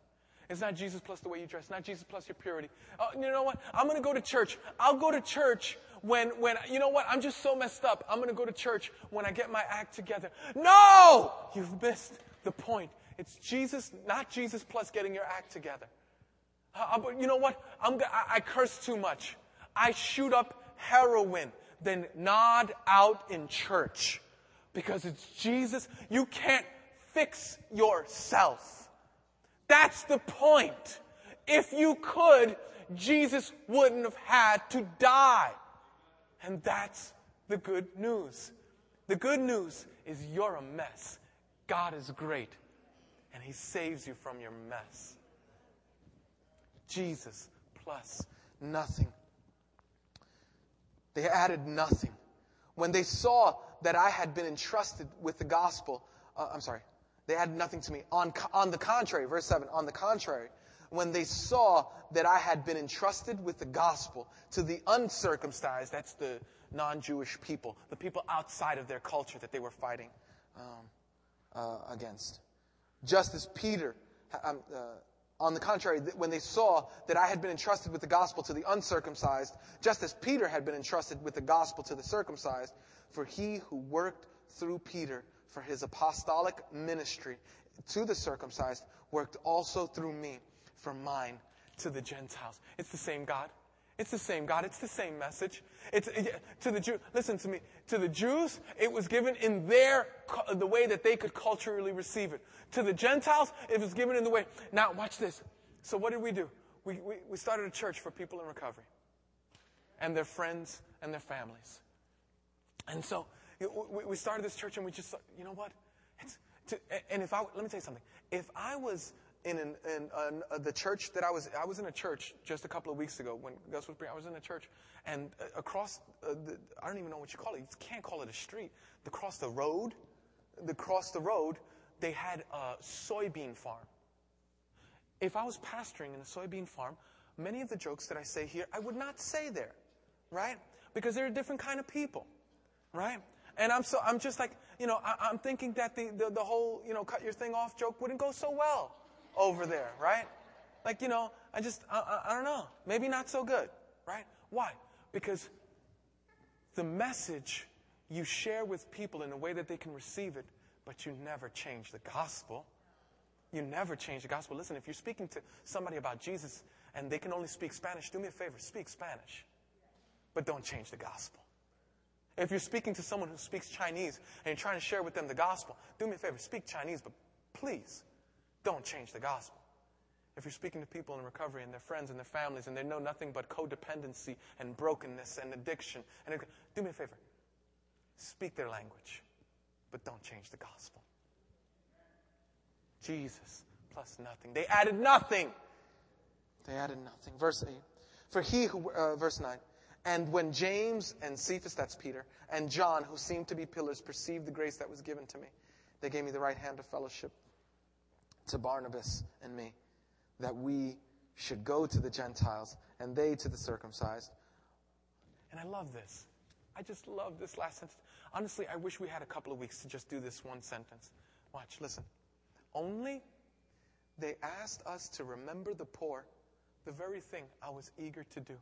It's not Jesus plus the way you dress, not Jesus plus your purity. Oh, you know what? I'm going to go to church. I'll go to church when, when, you know what? I'm just so messed up. I'm going to go to church when I get my act together. No! You've missed the point. It's Jesus, not Jesus plus getting your act together. Uh, but you know what? I'm, I, I curse too much. I shoot up heroin, then nod out in church because it's Jesus. You can't fix yourself. That's the point. If you could, Jesus wouldn't have had to die. And that's the good news. The good news is you're a mess. God is great, and He saves you from your mess. Jesus plus nothing. They added nothing. When they saw that I had been entrusted with the gospel. Uh, I'm sorry. They added nothing to me. On, on the contrary, verse 7, on the contrary, when they saw that I had been entrusted with the gospel to the uncircumcised, that's the non-Jewish people, the people outside of their culture that they were fighting um, uh, against. Just as Peter, um, uh, On the contrary, when they saw that I had been entrusted with the gospel to the uncircumcised, just as Peter had been entrusted with the gospel to the circumcised, for he who worked through Peter for his apostolic ministry to the circumcised worked also through me for mine to the Gentiles. It's the same God. It's the same God. It's the same message. It's to the Jew. Listen to me. To the Jews, it was given in their the way that they could culturally receive it. To the Gentiles, it was given in the way. Now, watch this. So, what did we do? We, we, we started a church for people in recovery, and their friends and their families. And so, we, we started this church, and we just, you know what? It's to, and if I let me tell you something. If I was in, an, in uh, the church that I was, I was in a church just a couple of weeks ago when Gus was praying. I was in a church, and uh, across, uh, the, I don't even know what you call it. You can't call it a street. Across the road, across the road, they had a soybean farm. If I was pastoring in a soybean farm, many of the jokes that I say here, I would not say there, right? Because they're a different kind of people, right? And I'm so, I'm just like, you know, I, am thinking that the, the, the whole, you know, cut your thing off joke wouldn't go so well over there, right? Like, you know, I just, I, I, I don't know. Maybe not so good, right? Why? Because the message you share with people in a way that they can receive it, but you never change the gospel. You never change the gospel. Listen, if you're speaking to somebody about Jesus and they can only speak Spanish, do me a favor, speak Spanish. But don't change the gospel. If you're speaking to someone who speaks Chinese and you're trying to share with them the gospel, do me a favor, speak Chinese, but please don't change the gospel. If you're speaking to people in recovery and their friends and their families and they know nothing but codependency and brokenness and addiction, and do me a favor, speak their language, but don't change the gospel. Jesus plus nothing. They added nothing. They added nothing. Verse 8. For he who, uh, verse 9. And when James and Cephas, that's Peter, and John, who seemed to be pillars, perceived the grace that was given to me, they gave me the right hand of fellowship to Barnabas and me that we should go to the Gentiles and they to the circumcised. And I love this. I just love this last sentence. Honestly, I wish we had a couple of weeks to just do this one sentence. Watch, listen. Only they asked us to remember the poor, the very thing I was eager to do.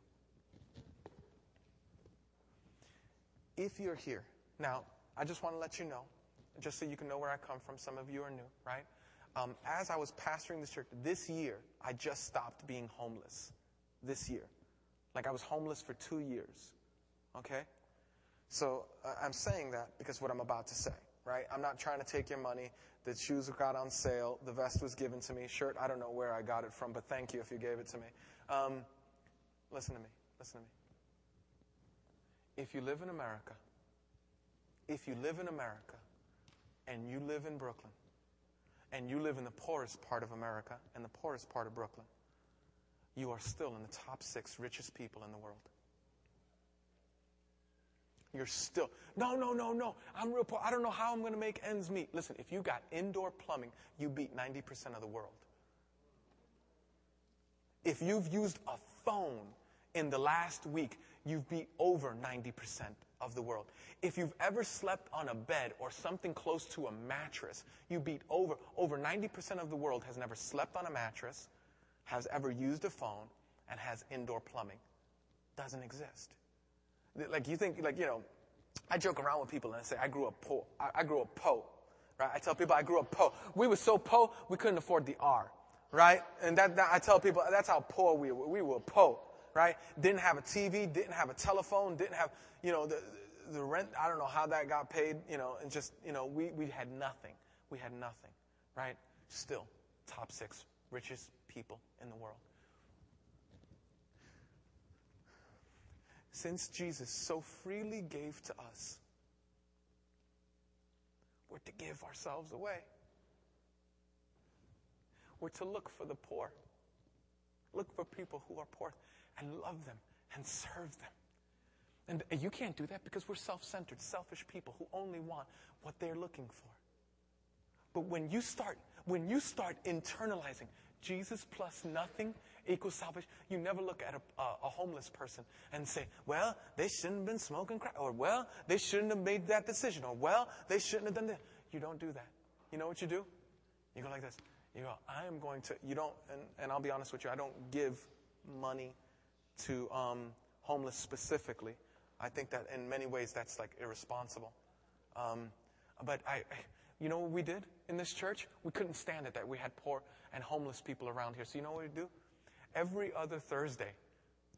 If you're here, now, I just want to let you know, just so you can know where I come from. Some of you are new, right? Um, as I was pastoring this church this year, I just stopped being homeless. This year. Like I was homeless for two years. Okay? So uh, I'm saying that because what I'm about to say, right? I'm not trying to take your money. The shoes got on sale. The vest was given to me. Shirt, I don't know where I got it from, but thank you if you gave it to me. Um, listen to me. Listen to me. If you live in America, if you live in America and you live in Brooklyn, and you live in the poorest part of America and the poorest part of Brooklyn, you are still in the top six richest people in the world. You're still, no, no, no, no. I'm real poor. I don't know how I'm going to make ends meet. Listen, if you got indoor plumbing, you beat 90% of the world. If you've used a phone in the last week, you've beat over 90% of the world. If you've ever slept on a bed or something close to a mattress, you beat over over 90% of the world has never slept on a mattress, has ever used a phone, and has indoor plumbing. Doesn't exist. Like you think, like you know, I joke around with people and I say I grew up poor. I, I grew up po, right? I tell people I grew up po. We were so po we couldn't afford the R, right? And that, that I tell people that's how poor we were. We were po right? Didn't have a TV, didn't have a telephone, didn't have, you know, the, the rent, I don't know how that got paid, you know, and just, you know, we, we had nothing. We had nothing, right? Still, top six richest people in the world. Since Jesus so freely gave to us, we're to give ourselves away. We're to look for the poor. Look for people who are poor and love them and serve them. And you can't do that because we're self centered, selfish people who only want what they're looking for. But when you start, when you start internalizing Jesus plus nothing equals salvation, you never look at a, a, a, homeless person and say, well, they shouldn't have been smoking crack, or well, they shouldn't have made that decision, or well, they shouldn't have done that. You don't do that. You know what you do? You go like this. You go, I am going to, you don't, and, and I'll be honest with you, I don't give money to um, homeless specifically. I think that in many ways that's like irresponsible. Um, but I, you know what we did in this church? We couldn't stand it that we had poor and homeless people around here. So you know what we do? Every other Thursday,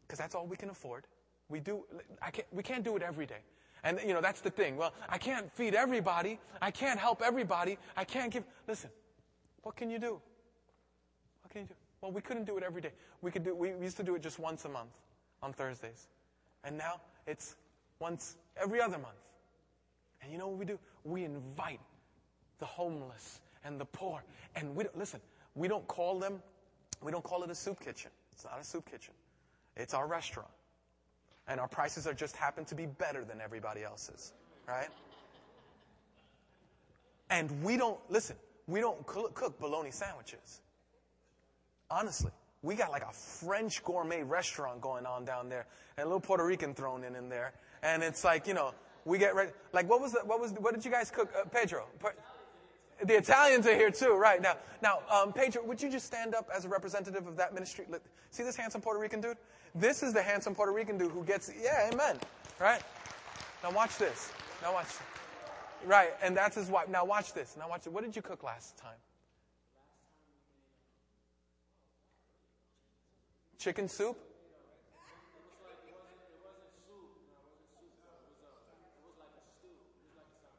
because that's all we can afford. We do. I can't. We can't do it every day. And you know that's the thing. Well, I can't feed everybody. I can't help everybody. I can't give. Listen, what can you do? What can you do? Well, we couldn't do it every day. We could do. We used to do it just once a month on Thursdays, and now it's once every other month. And you know what we do? We invite the homeless and the poor. And we don't, listen, we don't call them, we don't call it a soup kitchen. It's not a soup kitchen. It's our restaurant. And our prices are just happen to be better than everybody else's, right? And we don't, listen, we don't cook bologna sandwiches. Honestly, we got like a French gourmet restaurant going on down there, and a little Puerto Rican thrown in in there. And it's like, you know, we get ready. Like, what was the, what was, what did you guys cook, uh, Pedro? The Italians are here too, right now. Now, um, Pedro, would you just stand up as a representative of that ministry? See this handsome Puerto Rican dude? This is the handsome Puerto Rican dude who gets, yeah, amen, right? Now watch this. Now watch. Right, and that's his wife. Now watch this. Now watch it. What did you cook last time? Chicken soup?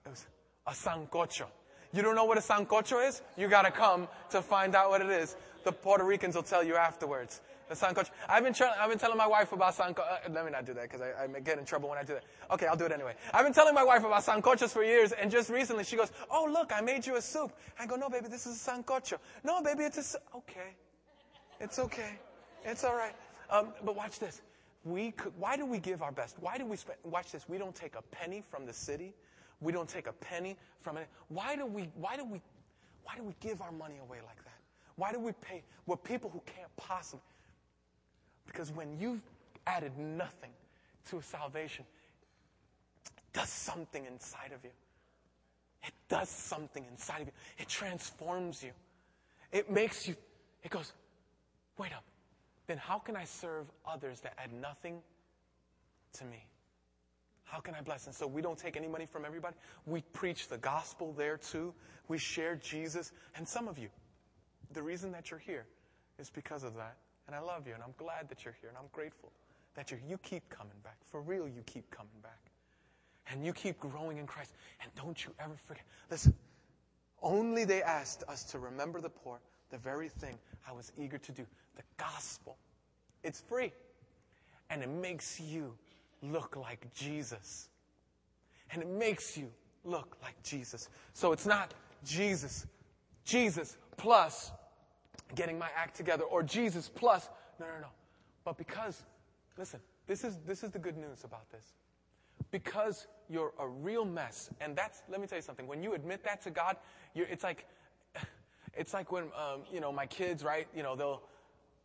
It was a sancocho. You don't know what a sancocho is? You gotta come to find out what it is. The Puerto Ricans will tell you afterwards. The sancocho. I've been, tra- I've been telling my wife about sancocho. Uh, let me not do that because I, I get in trouble when I do that. Okay, I'll do it anyway. I've been telling my wife about sancochos for years, and just recently she goes, "Oh, look, I made you a soup." I go, "No, baby, this is a sancocho." No, baby, it's a su-. okay. It's okay. It's all right. Um, but watch this. We could, why do we give our best? Why do we spend? Watch this. We don't take a penny from the city we don't take a penny from it. Why do we, why do we, why do we give our money away like that? Why do we pay? We're people who can't possibly. Because when you've added nothing to a salvation, it does something inside of you. It does something inside of you. It transforms you. It makes you, it goes, wait up. Then how can I serve others that add nothing to me? How can I bless? And so we don't take any money from everybody. We preach the gospel there too. We share Jesus. And some of you, the reason that you're here is because of that. And I love you and I'm glad that you're here and I'm grateful that you you keep coming back. For real, you keep coming back. And you keep growing in Christ. And don't you ever forget. Listen, only they asked us to remember the poor, the very thing I was eager to do. The gospel. It's free. And it makes you look like Jesus. And it makes you look like Jesus. So it's not Jesus, Jesus plus getting my act together or Jesus plus, no, no, no. But because, listen, this is, this is the good news about this. Because you're a real mess, and that's, let me tell you something, when you admit that to God, it's like, it's like when, um, you know, my kids, right, you know, they'll,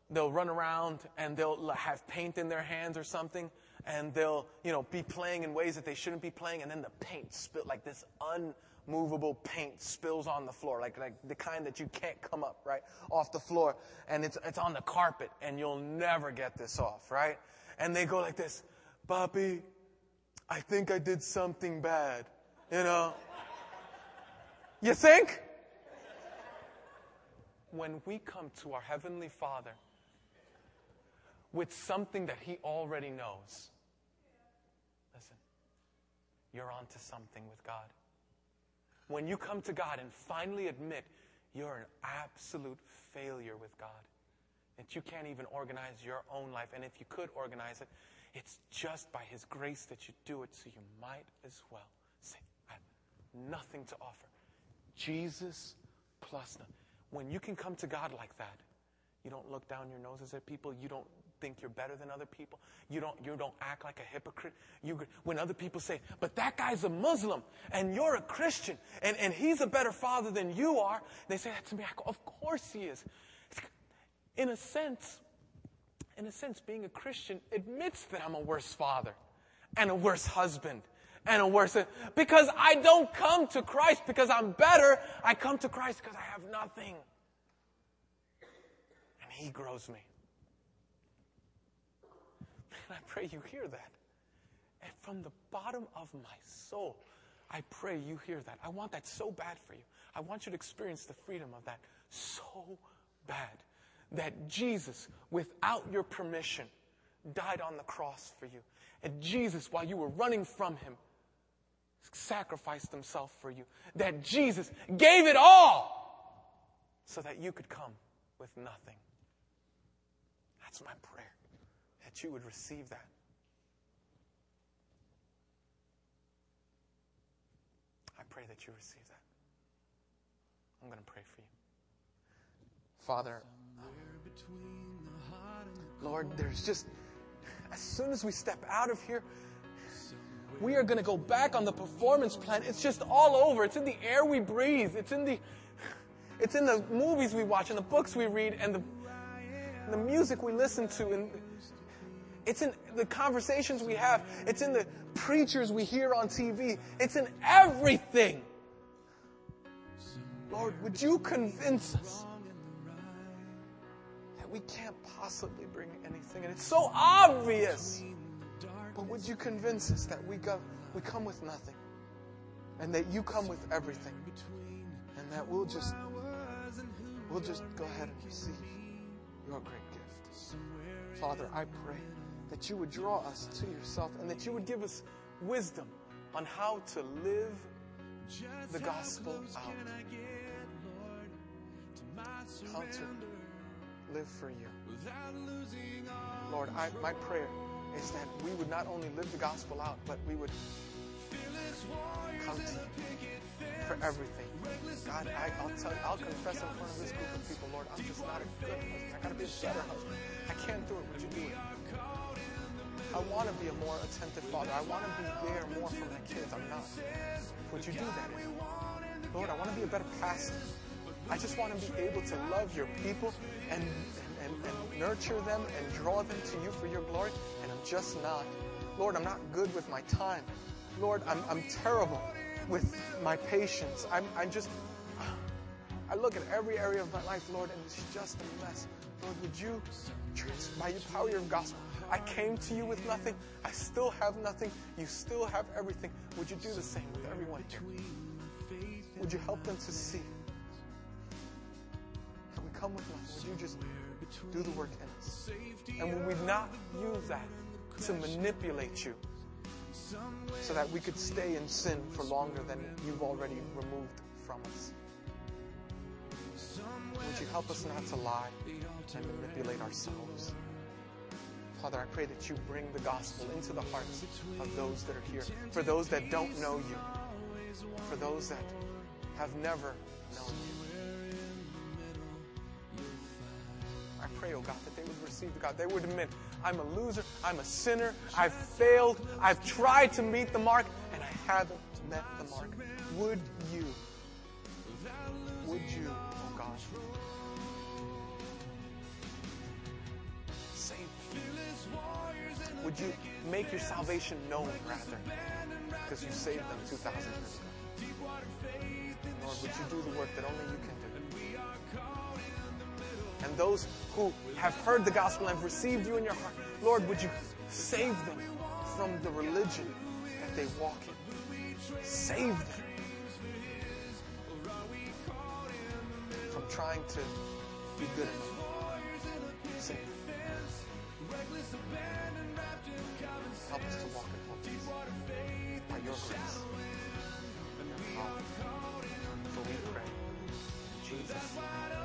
they'll run around and they'll have paint in their hands or something, and they'll, you know, be playing in ways that they shouldn't be playing, and then the paint spill like this unmovable paint spills on the floor, like like the kind that you can't come up right off the floor, and it's it's on the carpet, and you'll never get this off, right? And they go like this, Bobby, I think I did something bad, you know. You think? When we come to our Heavenly Father with something that He already knows, listen, you're onto something with God. When you come to God and finally admit you're an absolute failure with God, that you can't even organize your own life, and if you could organize it, it's just by His grace that you do it, so you might as well say, I have nothing to offer. Jesus plus none. When you can come to God like that, you don't look down your noses at people. You don't think you're better than other people. You don't, you don't act like a hypocrite. You, when other people say, but that guy's a Muslim and you're a Christian and, and he's a better father than you are, they say that to me. I go, of course he is. In a sense, in a sense, being a Christian admits that I'm a worse father and a worse husband and a worse, because I don't come to Christ because I'm better. I come to Christ because I have nothing. And He grows me. And I pray you hear that. And from the bottom of my soul, I pray you hear that. I want that so bad for you. I want you to experience the freedom of that so bad. That Jesus, without your permission, died on the cross for you. And Jesus, while you were running from him, sacrificed himself for you. That Jesus gave it all so that you could come with nothing. That's my prayer, that you would receive that. I pray that you receive that. I'm going to pray for you. Father, Lord, there's just, as soon as we step out of here, we are going to go back on the performance plan. It's just all over. It's in the air we breathe. It's in the, it's in the movies we watch and the books we read and the, the music we listen to and it's in the conversations we have. It's in the preachers we hear on TV. It's in everything. Lord, would you convince us that we can't possibly bring anything? And it's so obvious. But would you convince us that we, go, we come with nothing and that you come with everything and that we'll just, we'll just go ahead and receive your great gift. Father, I pray that you would draw us to yourself and that you would give us wisdom on how to live the gospel out. How to live for you. Lord, I, my prayer is that we would not only live the gospel out, but we would come to you for everything. God, I, will tell you, I'll confess in front of this group of people, Lord, I'm just not a good husband. I gotta be a better husband. I can't do it. Would you do it? I want to be a more attentive father. I want to be there more for my kids. I'm not. Would you do that? Lord, I want to be a better pastor. I just want to be able to love your people and, and, and, and nurture them and draw them to you for your glory. Just not. Lord, I'm not good with my time. Lord, I'm, I'm terrible with my patience. I'm, I'm just, I look at every area of my life, Lord, and it's just a mess. Lord, would you, by your power of your gospel, I came to you with nothing. I still have nothing. You still have everything. Would you do the same with everyone here? Would you help them to see that we come with nothing? Would you just do the work in us? And would we not use that to manipulate you so that we could stay in sin for longer than you've already removed from us? Would you help us not to lie and manipulate ourselves? Father, I pray that you bring the gospel into the hearts of those that are here. For those that don't know you, for those that have never known you. I pray, oh God, that they would receive God. They would admit, I'm a loser, I'm a sinner, I've failed, I've tried to meet the mark, and I haven't met the mark. Would you, would you, oh God, Would you make your salvation known rather? Because you saved them 2,000 years ago. Lord, would you do the work that only you can do? and those who have heard the gospel and received you in your heart, Lord, would you save them from the religion that they walk in? Save them from trying to be good enough. Help us to walk in hope by your grace and your power. For we pray. Jesus.